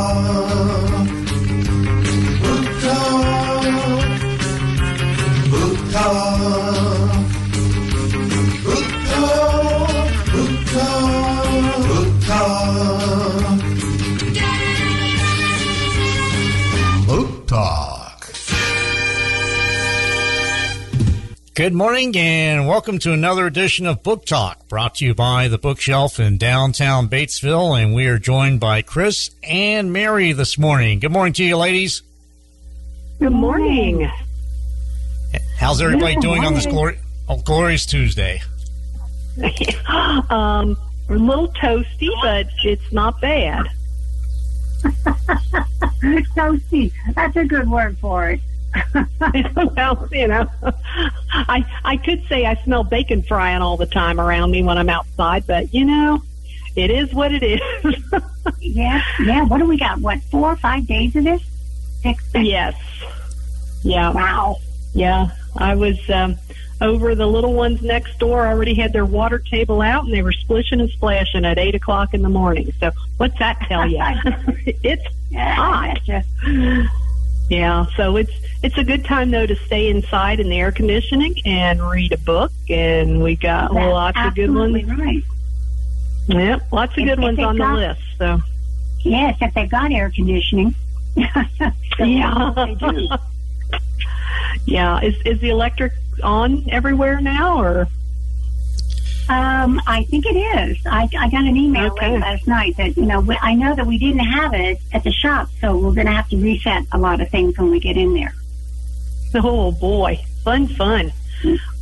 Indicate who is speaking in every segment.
Speaker 1: talk.
Speaker 2: Good morning and welcome to another edition of Book Talk brought to you by the Bookshelf in downtown Batesville. And we are joined by Chris and Mary this morning. Good morning to you, ladies.
Speaker 3: Good morning.
Speaker 2: How's everybody
Speaker 3: Good
Speaker 2: doing on this glor- oh, glorious Tuesday?
Speaker 3: um, a little toasty, but it's not bad.
Speaker 4: Toasty. That's a good word for it.
Speaker 3: well, you know, I I could say I smell bacon frying all the time around me when I'm outside, but you know, it is what it is.
Speaker 4: Yeah, yeah. What do we got? What, four or five days of this? Six?
Speaker 3: yes. Yeah.
Speaker 4: Wow.
Speaker 3: Yeah. I was um, over the little ones next door already had their water table out and they were splishing and splashing at eight o'clock in the morning. So what's that tell you? it's
Speaker 4: Yeah,
Speaker 3: hot. Yeah, so it's it's a good time though to stay inside in the air conditioning and read a book, and we got
Speaker 4: That's
Speaker 3: lots of good
Speaker 4: absolutely
Speaker 3: ones.
Speaker 4: Right.
Speaker 3: Yep, lots of
Speaker 4: If-
Speaker 3: good
Speaker 4: if
Speaker 3: ones on the list. So
Speaker 4: Yes, if they've got air conditioning.
Speaker 3: Yeah,
Speaker 4: They do.
Speaker 3: yeah. Is is the electric on everywhere now, or
Speaker 4: Um, I think it is. I, I got an email
Speaker 3: Okay.
Speaker 4: last night that, you know, we, I know that we didn't have it at the shop, so we're going to have to reset a lot of things when we get in there.
Speaker 3: oh boy, fun, fun.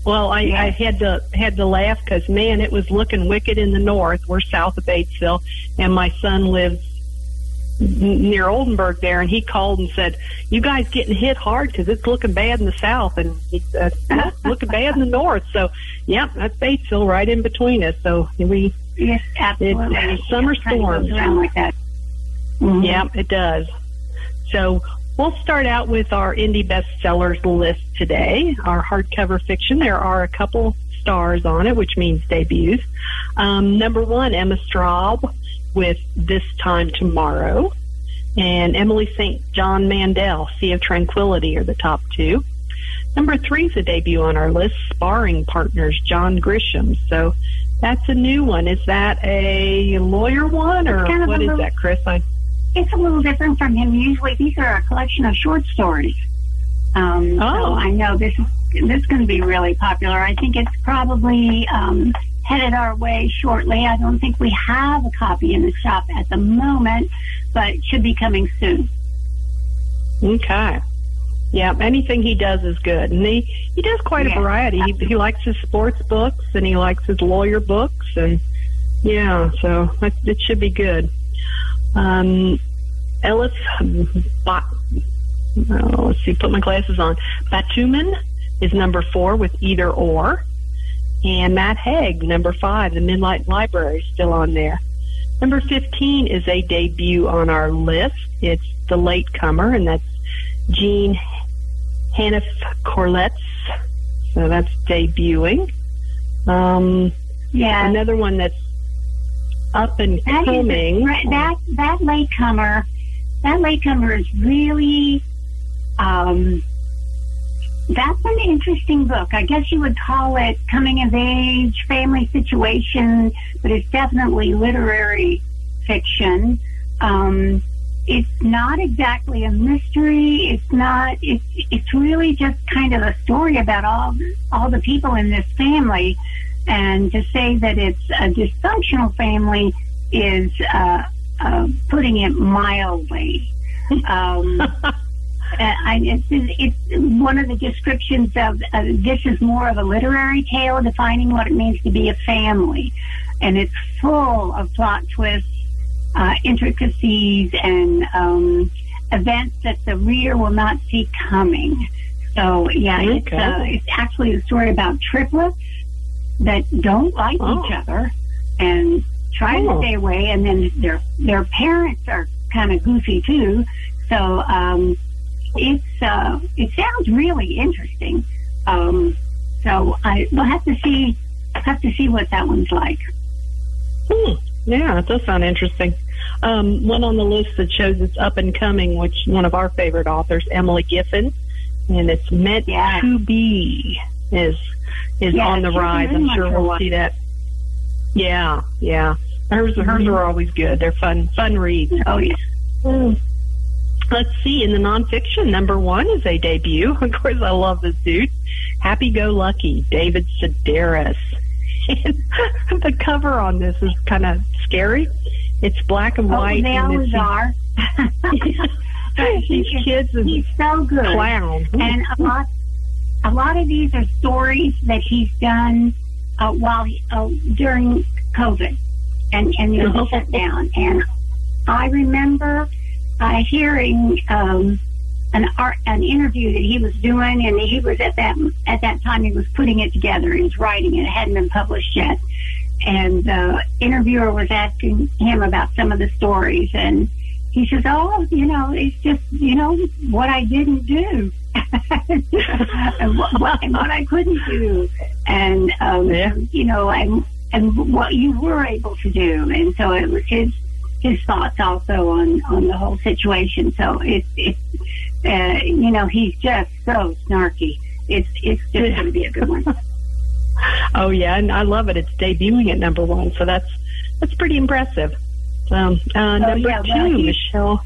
Speaker 3: Well, I, I had to had to laugh because man, it was looking wicked in the north. We're south of Batesville, and my son lives near Oldenburg there, and he called and said, "You guys getting hit hard because it's looking bad in the south, and it's uh, looking bad in the north." So, yep, that's Batesville right in between us. So we,
Speaker 4: Yes, absolutely.
Speaker 3: It's summer
Speaker 4: Yeah,
Speaker 3: storms.
Speaker 4: around like that. Mhm.
Speaker 3: yeah, it does. So we'll start out with our indie bestsellers list today. Our hardcover fiction. There are a couple stars on it, which means debuts. Um, number one, Emma Straub with This Time Tomorrow. And Emily St. John Mandel, Sea of Tranquility are the top two. Number three is a debut on our list, Sparring Partners, John Grisham. So that's a new one. Is that a lawyer one or
Speaker 4: kind of
Speaker 3: what is
Speaker 4: little-
Speaker 3: that, Chris? I,
Speaker 4: It's a little different from him. Usually, these are a collection of short stories. Um,
Speaker 3: Oh.
Speaker 4: So I know this is this is going to be really popular. I think it's probably um, headed our way shortly. I don't think we have a copy in the shop at the moment, but it should be coming soon.
Speaker 3: Okay. Yeah, anything he does is good, and he he does quite a variety. He, he likes his sports books, and he likes his lawyer books, and yeah, so that, it should be good. Um, Ellis, Ba- oh, let's see, put my glasses on. Batuman is number four with either or, and Matt Haig, number five, the Midnight Library, is still on there. Number 15 is a debut on our list. It's The Latecomer, and that's Jean Hanff Korelitz. So that's debuting. Um,
Speaker 4: Yeah,
Speaker 3: another one that's up and
Speaker 4: that
Speaker 3: coming.
Speaker 4: right, that that latecomer. That latecomer is really. Um, that's an interesting book. I guess you would call it coming of age, family situation, but it's definitely literary fiction. Um, it's not exactly a mystery. It's not. It's it's really just kind of a story about all all the people in this family, and to say that it's a dysfunctional family is uh, uh, putting it mildly. Um, uh, I, it's, it's one of the descriptions of uh, this is more of a literary tale defining what it means to be a family, and it's full of plot twists, uh, intricacies, and um, events that the reader will not see coming. So yeah, it's
Speaker 3: Okay.
Speaker 4: uh, it's actually a story about triplets that don't like each
Speaker 3: Oh.
Speaker 4: other and try to
Speaker 3: Oh.
Speaker 4: stay away, and then their their parents are kind of goofy too. So um, it's uh, it sounds really interesting. Um, so I we'll have to see have to see what that one's like.
Speaker 3: Hmm. Yeah, it does sound interesting. um, one on the list that shows it's up and coming, which one of our favorite authors, Emily Giffin, and it's meant
Speaker 4: Yeah.
Speaker 3: to be is is
Speaker 4: Yeah,
Speaker 3: on the rise. I'm sure we'll see that. Yeah, yeah. Hers hers
Speaker 4: Mhm.
Speaker 3: are always good. They're fun fun reads.
Speaker 4: Oh yeah.
Speaker 3: Let's see. In the nonfiction, number one is a debut. Of course, I love this dude. Happy Go Lucky, David Sedaris. And the cover on this is kind of scary. It's black and
Speaker 4: Oh,
Speaker 3: white.
Speaker 4: they
Speaker 3: and
Speaker 4: always are.
Speaker 3: these kids and
Speaker 4: He's so good.
Speaker 3: clown.
Speaker 4: and a lot a lot of these are stories that he's done uh, while he, uh, during COVID and and you know, the shutdown. And I remember uh, hearing um, an art, an interview that he was doing, and he was at that at that time he was putting it together. He was writing it; it hadn't been published yet. And the interviewer was asking him about some of the stories, and he says, "Oh, you know, it's just you know what I didn't do." And, what, what, and what I couldn't do, and um,
Speaker 3: Yeah.
Speaker 4: you know, and and what you were able to do, and so it was his his thoughts also on on the whole situation. So it's it's uh, you know he's just so snarky. It's it's just going to be a good one.
Speaker 3: Oh yeah, and I love it. It's debuting at number one, so that's that's pretty impressive. Um, uh, number
Speaker 4: yeah,
Speaker 3: two,
Speaker 4: well,
Speaker 3: Michelle.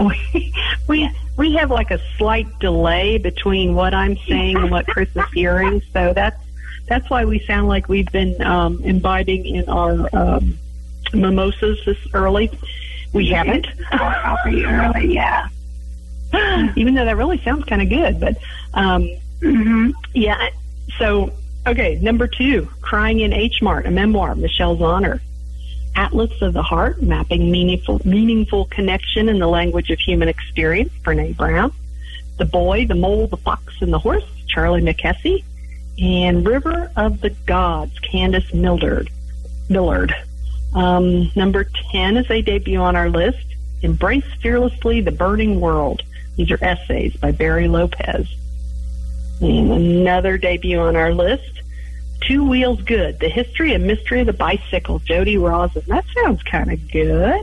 Speaker 3: We, we we have like a slight delay between what I'm saying and what Chris is hearing, so that's that's why we sound like we've been um, imbibing in our um, mimosas this early. We haven't,
Speaker 4: I'll early, yeah.
Speaker 3: even though that really sounds kind of good. But um,
Speaker 4: hmm
Speaker 3: Yeah. So, okay, number two, Crying in H Mart, a memoir, Michelle Zauner. Atlas of the Heart, mapping meaningful, meaningful connection in the language of human experience, Brene Brown. The Boy, the Mole, the Fox, and the Horse, Charlie Mackesy. And River of the Gods, Candace Mildred. Millard. Um, number 10 is a debut on our list, Embrace Fearlessly the Burning World. These are essays by Barry Lopez. And another debut on our list, Two Wheels Good, The History and Mystery of the Bicycle, Jody Rosen. That sounds kind of good.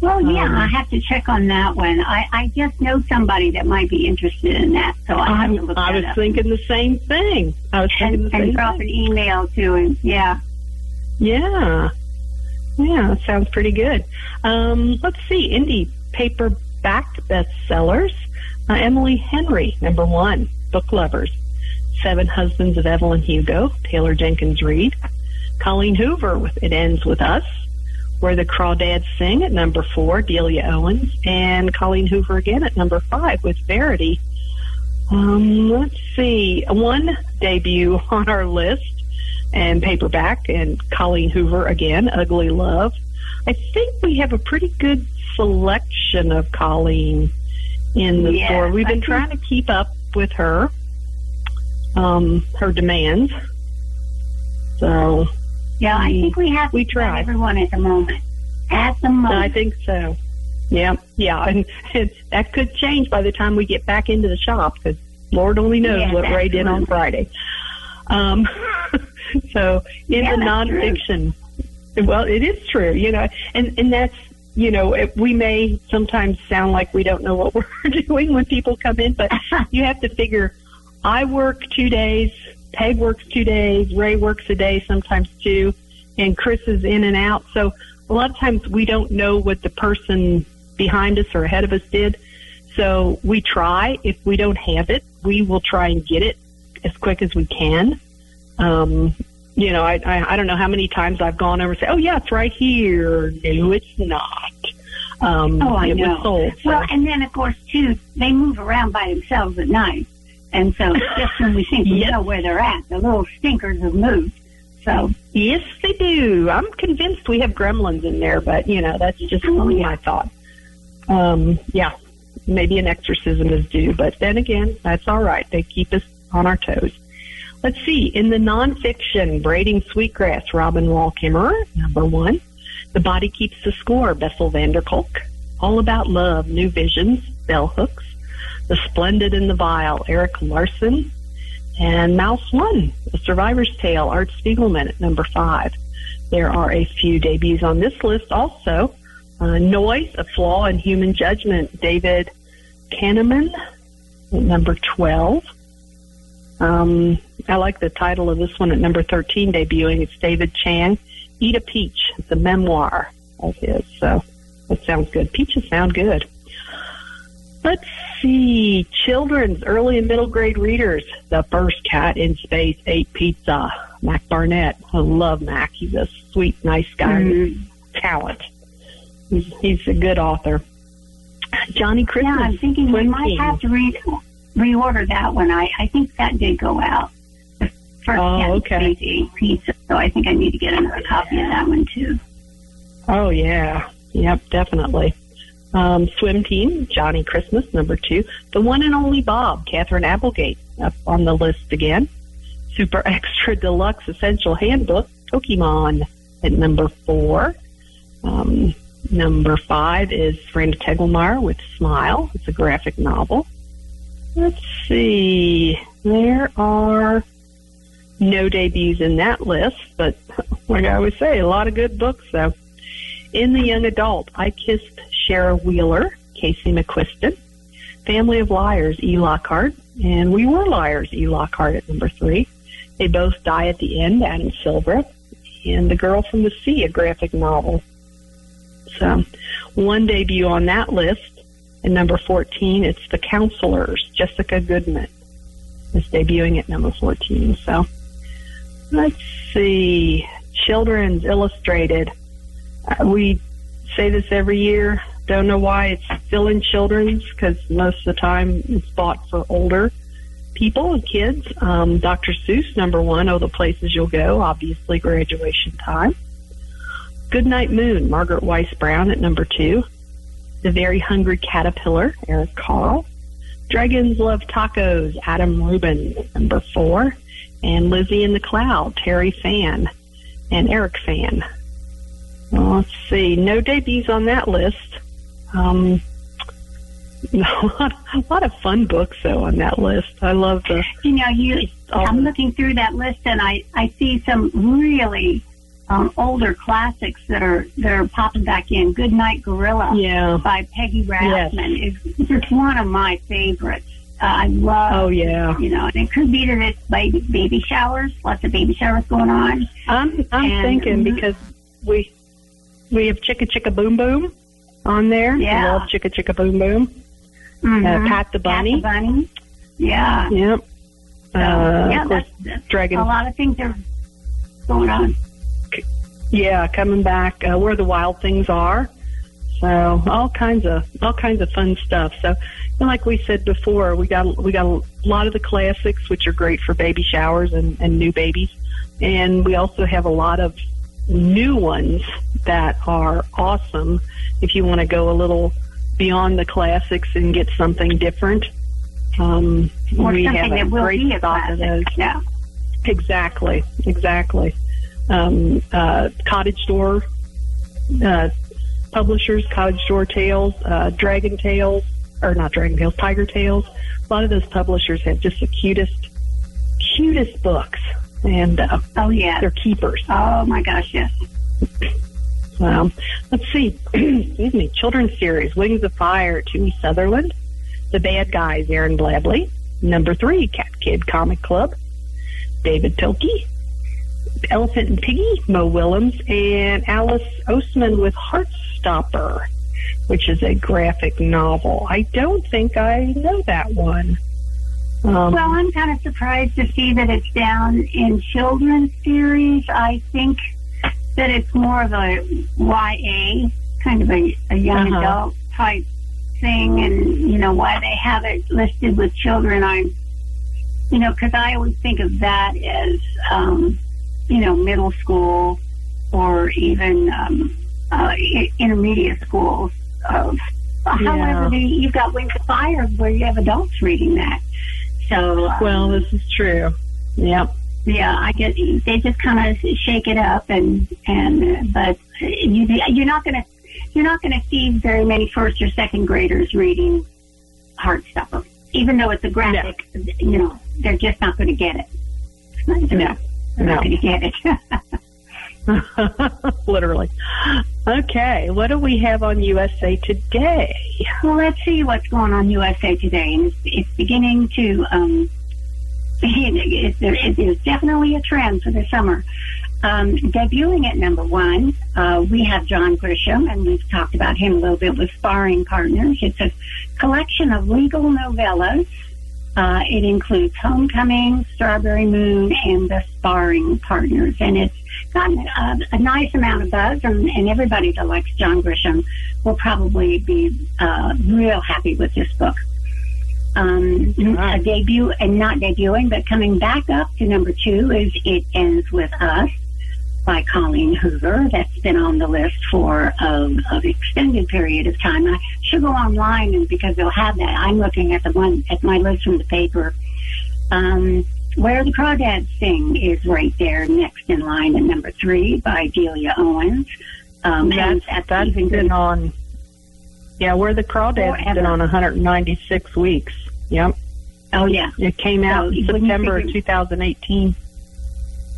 Speaker 4: Well, yeah,
Speaker 3: Um,
Speaker 4: I have to check on that one. I, I just know somebody that might be interested in that, so I have to look
Speaker 3: I
Speaker 4: that
Speaker 3: was
Speaker 4: up.
Speaker 3: thinking the same thing. I was thinking
Speaker 4: and,
Speaker 3: the
Speaker 4: and drop
Speaker 3: thing.
Speaker 4: an email to him. Yeah.
Speaker 3: Yeah. Yeah, that sounds pretty good. Um, let's see, indie paperback bestsellers. Uh, Emily Henry, number one, Book Lovers. Seven Husbands of Evelyn Hugo, Taylor Jenkins Reid. Colleen Hoover with It Ends With Us. Where the Crawdads Sing at number four, Delia Owens. And Colleen Hoover again at number five with Verity. Um, let's see, one debut on our list and paperback and Colleen Hoover again, Ugly Love. I think we have a pretty good selection of Colleen in the
Speaker 4: Yes,
Speaker 3: store. We've been trying to keep up with her, um, her demands. So
Speaker 4: Yeah, I think we have
Speaker 3: We
Speaker 4: to
Speaker 3: try.
Speaker 4: try everyone at the moment. At the moment, I
Speaker 3: think so. Yeah, yeah, and, and that could change by the time we get back into the shop because Lord only knows
Speaker 4: Yes,
Speaker 3: what Ray did on. Friday. Um, so in
Speaker 4: Yeah,
Speaker 3: the
Speaker 4: that's true.
Speaker 3: nonfiction, well, it is true, you know, and and that's you know it, we may sometimes sound like we don't know what we're doing when people come in, but you have to figure. I work two days. Peg works two days. Ray works a day, sometimes two, and Chris is in and out. So a lot of times we don't know what the person behind us or ahead of us did. So we try. If we don't have it, we will try and get it as quick as we can. Um, you know, I, I I don't know how many times I've gone over and say, "Oh yeah, it's right here." No, it's not. Um,
Speaker 4: Oh, I
Speaker 3: it
Speaker 4: know.
Speaker 3: was sold. So.
Speaker 4: Well, and then of course too, they move around by themselves at night, and so just when we think we
Speaker 3: Yep.
Speaker 4: know where they're at, the little stinkers have moved. So
Speaker 3: Yes, they do. I'm convinced we have gremlins in there, but you know that's just
Speaker 4: Oh, yeah.
Speaker 3: my thought. Um, yeah, maybe an exorcism is due, but then again, that's all right. They keep us on our toes. Let's see. In the nonfiction, Braiding Sweetgrass, Robin Wall Kimmerer, number one. The Body Keeps the Score, Bessel van der Kolk. All About Love, New Visions, Bell Hooks. The Splendid and the Vile, Erik Larson. And Maus One, The Survivor's Tale, Art Spiegelman at number five. there are a few debuts on this list also. Uh, Noise, A Flaw in Human Judgment, David Kahneman, number 12. Um, I like the title of this one at number 13 debuting. It's David Chang, Eat a Peach. A memoir of his. So that sounds good. Peaches sound good. Let's see. Children's early and middle grade readers. The first cat in space ate pizza. Mac Barnett. I love Mac. He's a sweet, nice guy.
Speaker 4: Mhm.
Speaker 3: Talent. He's, he's a good author. Johnnie Christmas.
Speaker 4: Yeah, I'm thinking we might have to re- reorder that one. I, I think that did go out. The first
Speaker 3: Oh,
Speaker 4: Cat in
Speaker 3: okay.
Speaker 4: Space ate pizza, so I think I need to get another copy of that one too.
Speaker 3: Oh yeah, yep, definitely. Um, swim team, Johnnie Christmas, number two. The one and only Bob, Katherine Applegate, up on the list again. Super extra deluxe essential handbook, Pokemon, at number four. Um, number five is Brenda Tegelmar with Smile. It's a graphic novel. Let's see. There are no debuts in that list, but like I always say, a lot of good books though. In the young adult, I kissed Shara Wheeler, Casey McQuiston, Family of Liars, E. Lockhart, and We Were Liars, E. Lockhart at number three. They both die at the end, Adam Silver, and The Girl from the Sea, a graphic novel. So, one debut on that list, and number 14, it's The Counselors, Jessica Goodman is debuting at number 14. So, let's see. Children's Illustrated. Uh, we say this every year. Don't know why it's still in children's because most of the time it's bought for older people and kids. Um, Dr. Seuss, number one, Oh, the Places You'll Go, obviously graduation time. Goodnight Moon, Margaret Wise Brown at number two. The Very Hungry Caterpillar, Eric Carle. Dragons Love Tacos, Adam Rubin, number four. And Lizzie in the Cloud, Terry Fan and Eric Fan. Well, let's see. No debuts on that list. Um, a lot, a lot of fun books though on that list. I love the.
Speaker 4: You know, you. I'm
Speaker 3: the-
Speaker 4: looking through that list, and I I see some really um, older classics that are that are popping back in. Good Night Gorilla
Speaker 3: Yeah.
Speaker 4: by Peggy Rathmann is just one of my favorites. Uh, I love.
Speaker 3: Oh yeah.
Speaker 4: You know, and it could be that it's baby, baby showers, lots of baby showers going on.
Speaker 3: I'm I'm
Speaker 4: And-
Speaker 3: thinking because we we have Chicka Chicka Boom Boom on there.
Speaker 4: Yeah.
Speaker 3: Love Chicka Chicka Boom Boom.
Speaker 4: Mhm.
Speaker 3: Uh, Pat the Bunny.
Speaker 4: Pat the Bunny. Yeah.
Speaker 3: Yep.
Speaker 4: So,
Speaker 3: Uh,
Speaker 4: yeah,
Speaker 3: course,
Speaker 4: that's, that's
Speaker 3: Dragon.
Speaker 4: a lot of things are going on.
Speaker 3: Yeah, coming back. Uh, where the wild things are. So all kinds of all kinds of fun stuff. So, and like we said before, we got we got a lot of the classics, which are great for baby showers and, and new babies, and we also have a lot of new ones that are awesome. If you want to go a little beyond the classics and get something different, um,
Speaker 4: Or
Speaker 3: we
Speaker 4: something
Speaker 3: have a
Speaker 4: that will
Speaker 3: great
Speaker 4: be a
Speaker 3: stock of those.
Speaker 4: classic. Yeah.
Speaker 3: Exactly, exactly. Um, uh, cottage Door uh, publishers, cottage Door tales, uh, dragon tales, or not dragon tales, tiger tales. A lot of those publishers have just the cutest, cutest books, and uh,
Speaker 4: Oh, yeah.
Speaker 3: they're keepers.
Speaker 4: Oh, my gosh, yes.
Speaker 3: Um, let's see, excuse me, children's series, Wings of Fire, Toonie Sutherland, The Bad Guys, Aaron Blabey, number three, Cat Kid Comic Club, David Pilkey, Elephant and Piggy, Mo Willems, and Alice Oseman with Heartstopper, which is a graphic novel. I don't think I know that one. Um,
Speaker 4: Well, I'm kind of surprised to see that it's down in children's series. I think that it's more of a YA, kind of a, a young
Speaker 3: Uh-huh.
Speaker 4: adult type thing, and you know why they have it listed with children. I'm, you know, because I always think of that as, um, you know, middle school or even um, uh, i- intermediate schools. Of, however, the, you've got Wings of Fire where you have adults reading that. So, um,
Speaker 3: well, this is true. Yep.
Speaker 4: yeah, I get they just kind of shake it up and and but you you're not gonna you're not gonna see very many first or second graders reading Heartstopper, even though it's a graphic. You know, they're just not going to get it.
Speaker 3: No.
Speaker 4: They're
Speaker 3: No.
Speaker 4: not going to get it.
Speaker 3: Literally. Okay, what do we have on USA Today?
Speaker 4: Well, let's see what's going on USA Today, and it's, it's beginning to. Um, it, it, it is definitely a trend for the summer. Um, debuting at number one, uh, we have John Grisham, and we've talked about him a little bit with Sparring Partners. It's a collection of legal novellas. Uh, it includes Homecoming, Strawberry Moon, and The Sparring Partners, and it's gotten a, a nice amount of buzz, and, and everybody that likes John Grisham will probably be uh, real happy with this book. Um,
Speaker 3: Right.
Speaker 4: A debut, and not debuting, but coming back up to number two is It Ends With Us by Colleen Hoover. That's been on the list for um, an extended period of time. I should go online and because they'll have that. I'm looking at the one at my list from the paper. Um, Where the Crawdads Sing is right there next in line at number three by Delia Owens. Um,
Speaker 3: That's,
Speaker 4: that's
Speaker 3: been
Speaker 4: good.
Speaker 3: on. Yeah, where the crawdads has been on 196 weeks. Yep,
Speaker 4: Oh yeah.
Speaker 3: it came out
Speaker 4: So
Speaker 3: in September
Speaker 4: figure-
Speaker 3: 2018.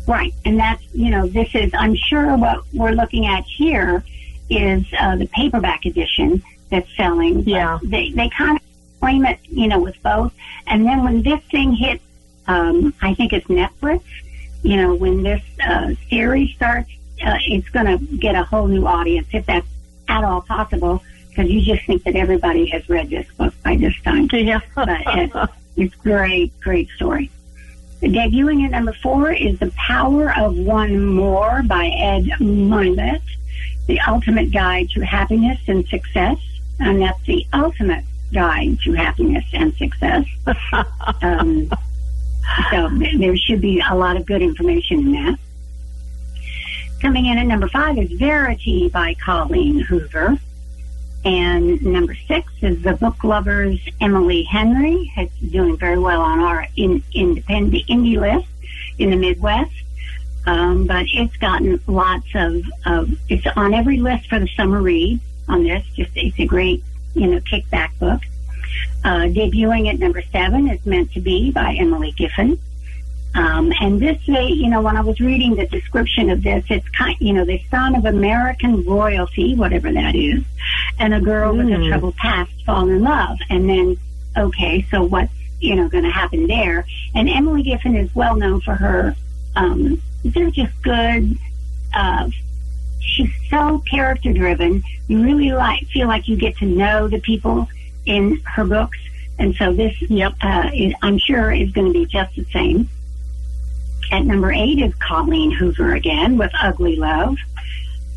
Speaker 4: Right, and that's you know this is I'm sure what we're looking at here is uh, the paperback edition that's selling.
Speaker 3: Yeah.
Speaker 4: they they kind of claim it you know with both, and then when this thing hits, um, I think it's Netflix. You know when this uh, series starts, uh, it's going to get a whole new audience if that's at all possible. Because you just think that everybody has read this book by this time.
Speaker 3: Yeah,
Speaker 4: But it's, it's great, great story. Debuting at number four is The Power of One More by Ed Mylett, The Ultimate Guide to Happiness and Success. And that's the ultimate guide to happiness and success. Um, so there should be a lot of good information in that. Coming in at number five is Verity by Colleen Hoover. And number six is the book lovers Emily Henry. It's doing very well on our in, independent indie list in the Midwest. Um, but it's gotten lots of, of, it's on every list for the summer read on this. Just, it's a great, you know, kickback book. Uh, debuting at number seven is Meant to Be by Emily Giffin. Um, and this, they, you know, when I was reading the description of this, it's kind, you know, the son of American royalty, whatever that is, and a girl with a
Speaker 3: Mm.
Speaker 4: troubled past fall in love. And then, okay, so what's, you know, going to happen there? And Emily Giffin is well known for her, um, they're just good, uh, she's so character driven. You really like, feel like you get to know the people in her books. And so this,
Speaker 3: Yep.
Speaker 4: uh, is, I'm sure is going to be just the same. At number eight is Colleen Hoover again with Ugly Love.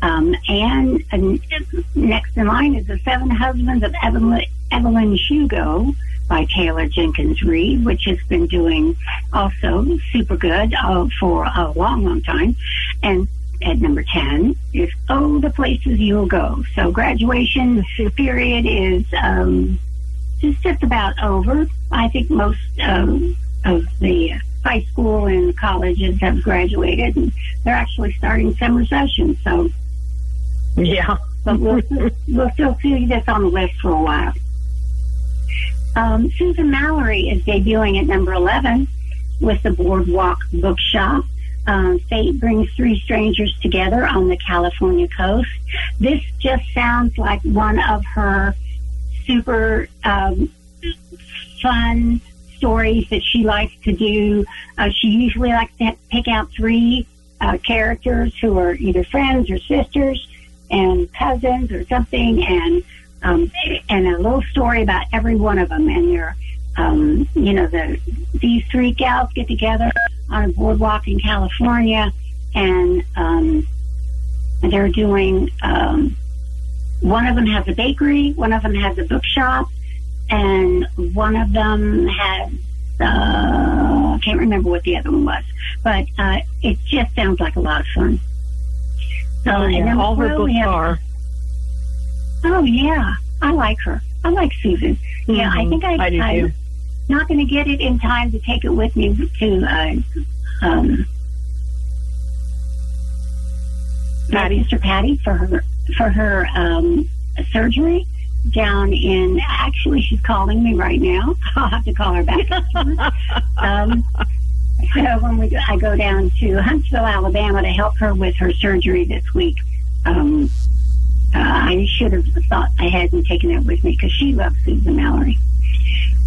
Speaker 4: Um, and, next in line is The Seven Husbands of Evelyn, Evelyn Hugo by Taylor Jenkins Reid, which has been doing also super good uh, for a long, long time. And at number 10 is Oh, the Places You'll Go. So graduation period is um, just, just about over. I think most um, of the high school and colleges have graduated and they're actually starting summer sessions. So
Speaker 3: Yeah.
Speaker 4: but we'll, we'll still see this on the list for a while. Um, Susan Mallery is debuting at number 11 with the Boardwalk Bookshop. Um, Fate brings three strangers together on the California coast. This just sounds like one of her super um, fun stories that she likes to do. Uh, she usually likes to pick out three uh, characters who are either friends or sisters and cousins or something, and um, and a little story about every one of them. And they're, um, you know, the these three gals get together on a boardwalk in California, and um, they're doing. Um, one of them has a bakery, one of them has a bookshop, and one of them has. Uh, I can't remember what the other one was, but uh, it just sounds like a lot of fun. So,
Speaker 3: Oh,
Speaker 4: and
Speaker 3: yeah.
Speaker 4: number
Speaker 3: All her books
Speaker 4: have-
Speaker 3: are.
Speaker 4: Oh yeah, I like her. I like Susan. Yeah, I
Speaker 3: Mhm.
Speaker 4: think I,
Speaker 3: I too.
Speaker 4: Not going to get it in time to take it with me to uh, um,
Speaker 3: Patty.
Speaker 4: Sister Patty for her for her um, surgery down in. Actually, she's calling me right now. I'll have to call her back. um, so when we I go down to Huntsville, Alabama, to help her with her surgery this week. Um, uh, I should have thought I hadn't taken it with me because she loves Susan Mallery.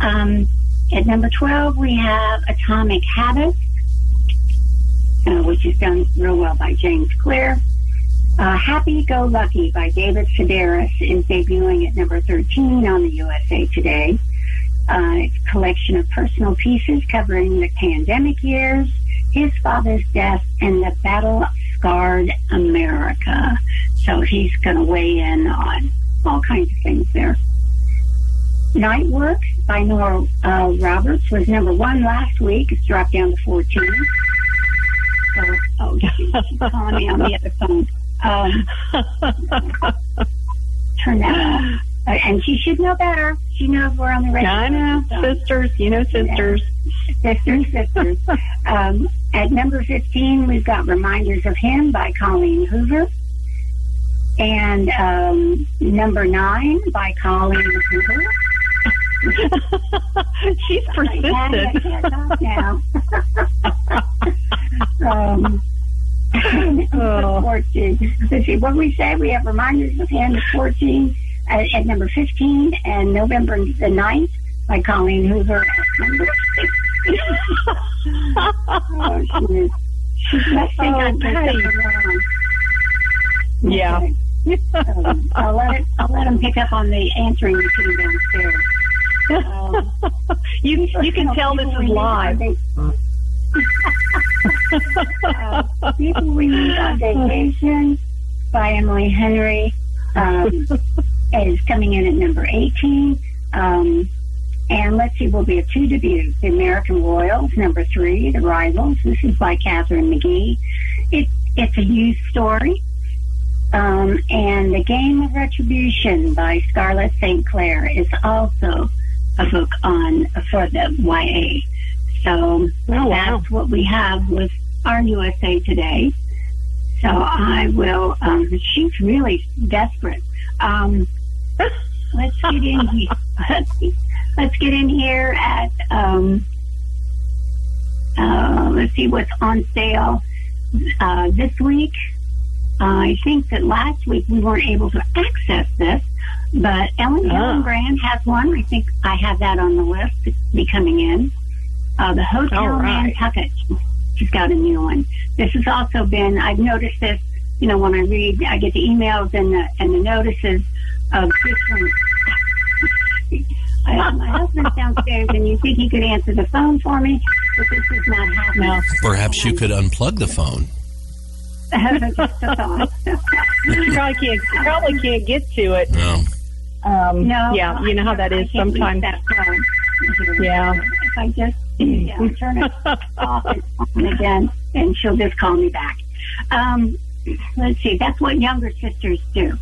Speaker 4: Um, at number 12, we have Atomic Habits, uh, which is done real well by James Clear. Uh, Happy Go Lucky by David Sedaris is debuting at number 13 on the USA Today. Uh, it's a collection of personal pieces covering the pandemic years, his father's death, and the battle scarred America. So he's going to weigh in on all kinds of things there. Night Work by Nora uh, Roberts was number one last week. It's dropped down to 14. So, oh, she's calling me on the other phone. Um, turn that off. Uh, and she should know better. She knows we're on the radio.
Speaker 3: I know,
Speaker 4: So-
Speaker 3: sisters. You know, sisters.
Speaker 4: Sisters, sisters. um, at number 15, we've got Reminders of Him by Colleen Hoover. And um, number nine by Colleen Hoover.
Speaker 3: She's
Speaker 4: I
Speaker 3: persistent.
Speaker 4: can't talk now. um,
Speaker 3: Oh.
Speaker 4: 14. Let's see, what we say? We have Reminders of hand at 14, at, at number 15, and November the 9th by Colleen Hoover at number 16. oh, she is. She must think
Speaker 3: Oh,
Speaker 4: around.
Speaker 3: Yeah.
Speaker 4: Um, I'll let it. I'll let them pick up on the answering machine downstairs. Um,
Speaker 3: you you can tell this is live.
Speaker 4: uh, People We Meet on Vacation by Emily Henry um, is coming in at number 18. Um, and let's see, we'll be at two debuts. The American Royals, number three, The Rivals. This is by Katharine McGee. It, it's a youth story. Um, and The Game of Retribution by Scarlett St. Clair is also a book on for the YA. So
Speaker 3: Oh, wow.
Speaker 4: that's what we have with our USA Today. So I will. Um, she's really desperate. Um, let's get in here. Let's get in here at. Um, uh, let's see what's on sale uh, this week. I think that last week we weren't able to access this, but Ellen
Speaker 3: Ah.
Speaker 4: Helen Grant has one. I think I have that on the list to be coming in. Uh, the Hotel
Speaker 3: All right.
Speaker 4: Nantucket. She's got a new one. This has also been. I've noticed this. You know, when I read, I get the emails and the and the notices of different. I have my husband's downstairs, and you think he could answer the phone for me, but this is not happening.
Speaker 5: Perhaps you could unplug the phone.
Speaker 4: Just a thought.
Speaker 3: You probably can't probably can't get to it.
Speaker 5: No.
Speaker 3: Um,
Speaker 4: No.
Speaker 3: Yeah, you know how that is
Speaker 4: I
Speaker 3: is
Speaker 4: can't leave
Speaker 3: sometimes.
Speaker 4: That phone.
Speaker 3: Yeah.
Speaker 4: If I just yeah, turn it off and on again, and she'll just call me back. Um, let's see. That's what younger sisters do.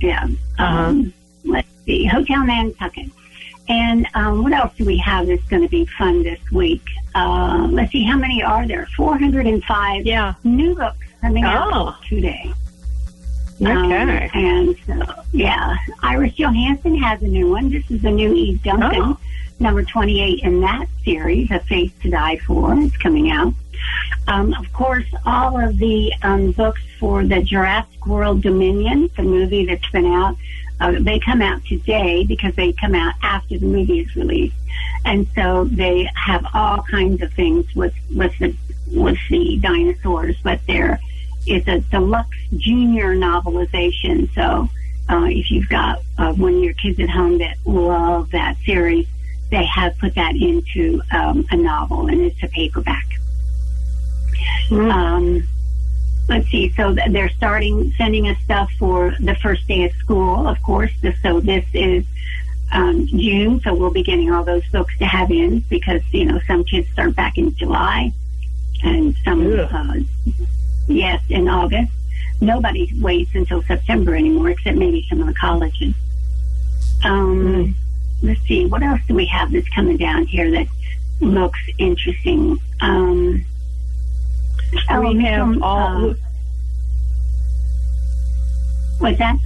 Speaker 4: Yeah. Um, let's see. Hotel Nantucket. And um, what else do we have that's going to be fun this week? Uh, let's see. How many are there? 405
Speaker 3: Yeah.
Speaker 4: new books coming out
Speaker 3: Oh.
Speaker 4: today.
Speaker 3: Okay.
Speaker 4: Um, and so, yeah, Iris Johansen has a new one. This is the new Eve Duncan,
Speaker 3: Oh.
Speaker 4: number 28 in that series, A Face to Die For. It's coming out. Um, of course, all of the um, books for the Jurassic World Dominion, the movie that's been out, uh, they come out today because they come out after the movie is released. And so they have all kinds of things with, with the, with the dinosaurs, but they're, it's a deluxe junior novelization. So uh, if you've got uh, one of your kids at home that love that series, they have put that into um, a novel, and it's a paperback.
Speaker 3: Mm.
Speaker 4: Um, let's see. So they're starting sending us stuff for the first day of school, of course. So this is um, June, so we'll be getting all those books to have in because you know some kids start back in July, and some
Speaker 3: Ugh.
Speaker 4: uh, yes in August. Nobody waits until September anymore, except maybe some of the colleges. Um, Let's see, what else do we have that's coming down here that looks interesting? Um, oh,
Speaker 3: we have
Speaker 4: some,
Speaker 3: all.
Speaker 4: uh, what's that?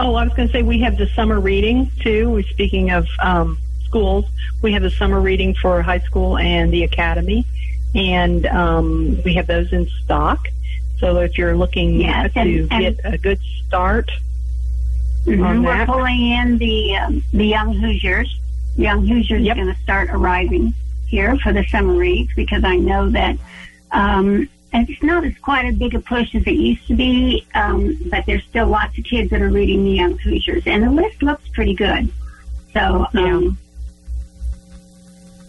Speaker 3: Oh, I was going to say we have the summer reading too. We're speaking of um, schools. We have the summer reading for high school and the academy, and um, we have those in stock. So if you're looking
Speaker 4: Yes,
Speaker 3: to
Speaker 4: and- and-
Speaker 3: get a good start,
Speaker 4: Mhm,
Speaker 3: on
Speaker 4: We're pulling in the um, the young Hoosiers. Young Hoosiers
Speaker 3: Yep.
Speaker 4: are going to start arriving here for the summer reads because I know that um, it's not as quite as big a push as it used to be, um, but there's still lots of kids that are reading the Young Hoosiers, and the list looks pretty good. So, um,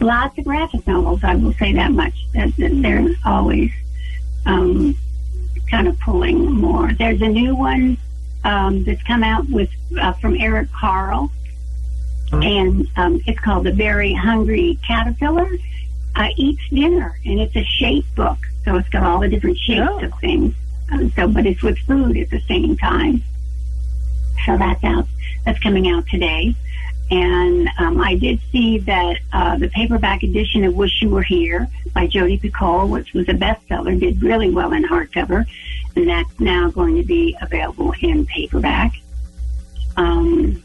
Speaker 4: lots of graphic novels. I will say that much. That, that they're always um, kind of pulling more. There's a new one um, that's come out with uh, from Eric Carle, and um, it's called "The Very Hungry Caterpillar uh, Eats Dinner," and it's a shape book, so it's got all the different shapes
Speaker 3: Oh.
Speaker 4: of things. Um, so, but it's with food at the same time. So that's out. That's coming out today. And um, I did see that uh, the paperback edition of "Wish You Were Here" by Jodi Picoult, which was a bestseller, did really well in hardcover, and that's now going to be available in paperback. Um,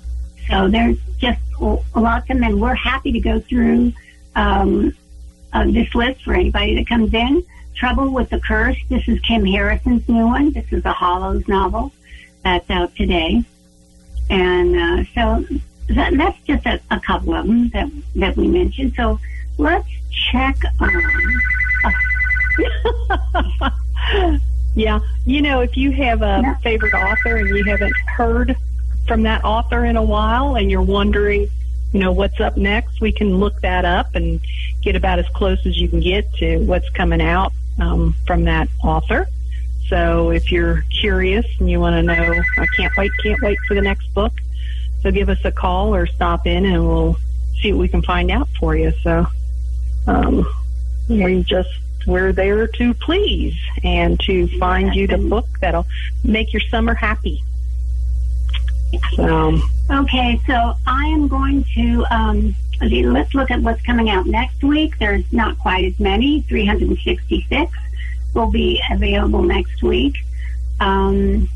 Speaker 4: so there's just l- lots of them, and we're happy to go through um, uh, this list for anybody that comes in. Trouble with the Curse. This is Kim Harrison's new one. This is a Hollows novel that's out today, and uh, so that, that's just a, a couple of them that that we mentioned. So let's check on.
Speaker 3: yeah, you know, if you have a favorite author and you haven't heard from that author in a while, and you're wondering, you know, what's up next, we can look that up and get about as close as you can get to what's coming out um, from that author. So if you're curious and you want to know, I can't wait, can't wait for the next book. So give us a call or stop in and we'll see what we can find out for you. So um, we just we're there to please and to find you the book that'll make your summer happy. So
Speaker 4: Okay, so I am going to um, let's look at what's coming out next week. There's not quite as many. 366 will be available next week. Um,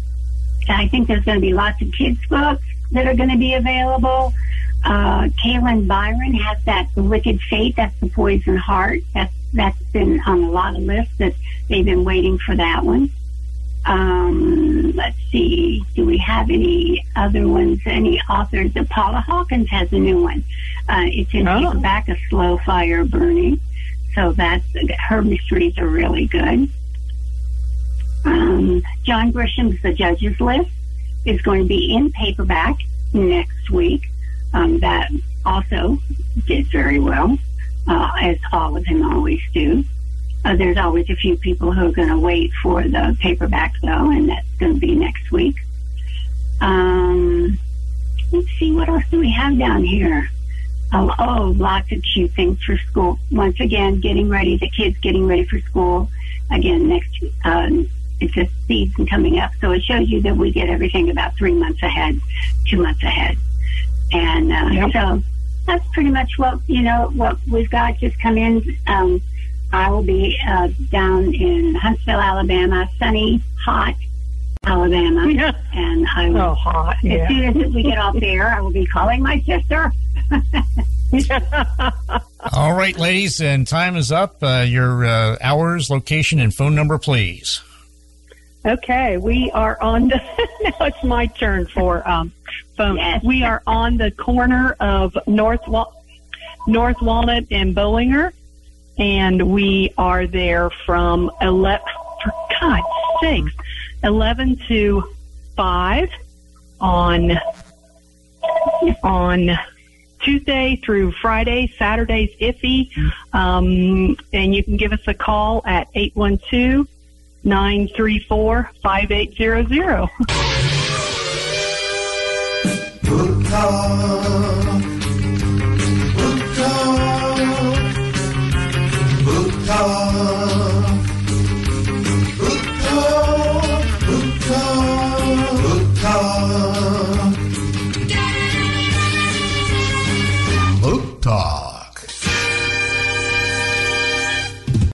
Speaker 4: I think there's going to be lots of kids' books that are going to be available. Uh, Kalynn Bayron has that The Wicked Fate. That's the Poison Heart. That's that's been on a lot of lists that they've been waiting for that one. Um, let's see. Do we have any other ones? Any authors? Paula Hawkins has a new one. Uh, it's in
Speaker 3: Oh.
Speaker 4: paperback, A Slow Fire Burning. So that's her mysteries are really good. Um, John Grisham's The Judges List is going to be in paperback next week. Um, that also did very well, uh, as all of them always do. Uh, there's always a few people who are going to wait for the paperback, though, and that's going to be next week. Um, let's see, what else do we have down here? Oh, oh, lots of cute things for school. Once again, getting ready, the kids getting ready for school. Again, next, um, it's a season coming up, so it shows you that we get everything about three months ahead, two months ahead. And uh,
Speaker 3: Yep.
Speaker 4: so that's pretty much what, you know, what we've got just come in. Um, I will be uh, down in Huntsville, Alabama, sunny, hot Alabama,
Speaker 3: Yeah.
Speaker 4: and I will,
Speaker 3: oh, hot.
Speaker 4: as
Speaker 3: Yeah.
Speaker 4: soon as we get off there, I will be calling my sister.
Speaker 2: All right, ladies, and time is up. Uh, your uh, hours, location, and phone number, please.
Speaker 3: Okay, we are on the. now it's my turn for um, phone.
Speaker 4: Yes.
Speaker 3: We are on the corner of North Wa- North Walnut and Bollinger, and we are there from eleven. For God's sakes, eleven to five on on Tuesday through Friday. Saturday's iffy, um, and you can give us a call at eight one two. 934 5800.
Speaker 1: Book Talk.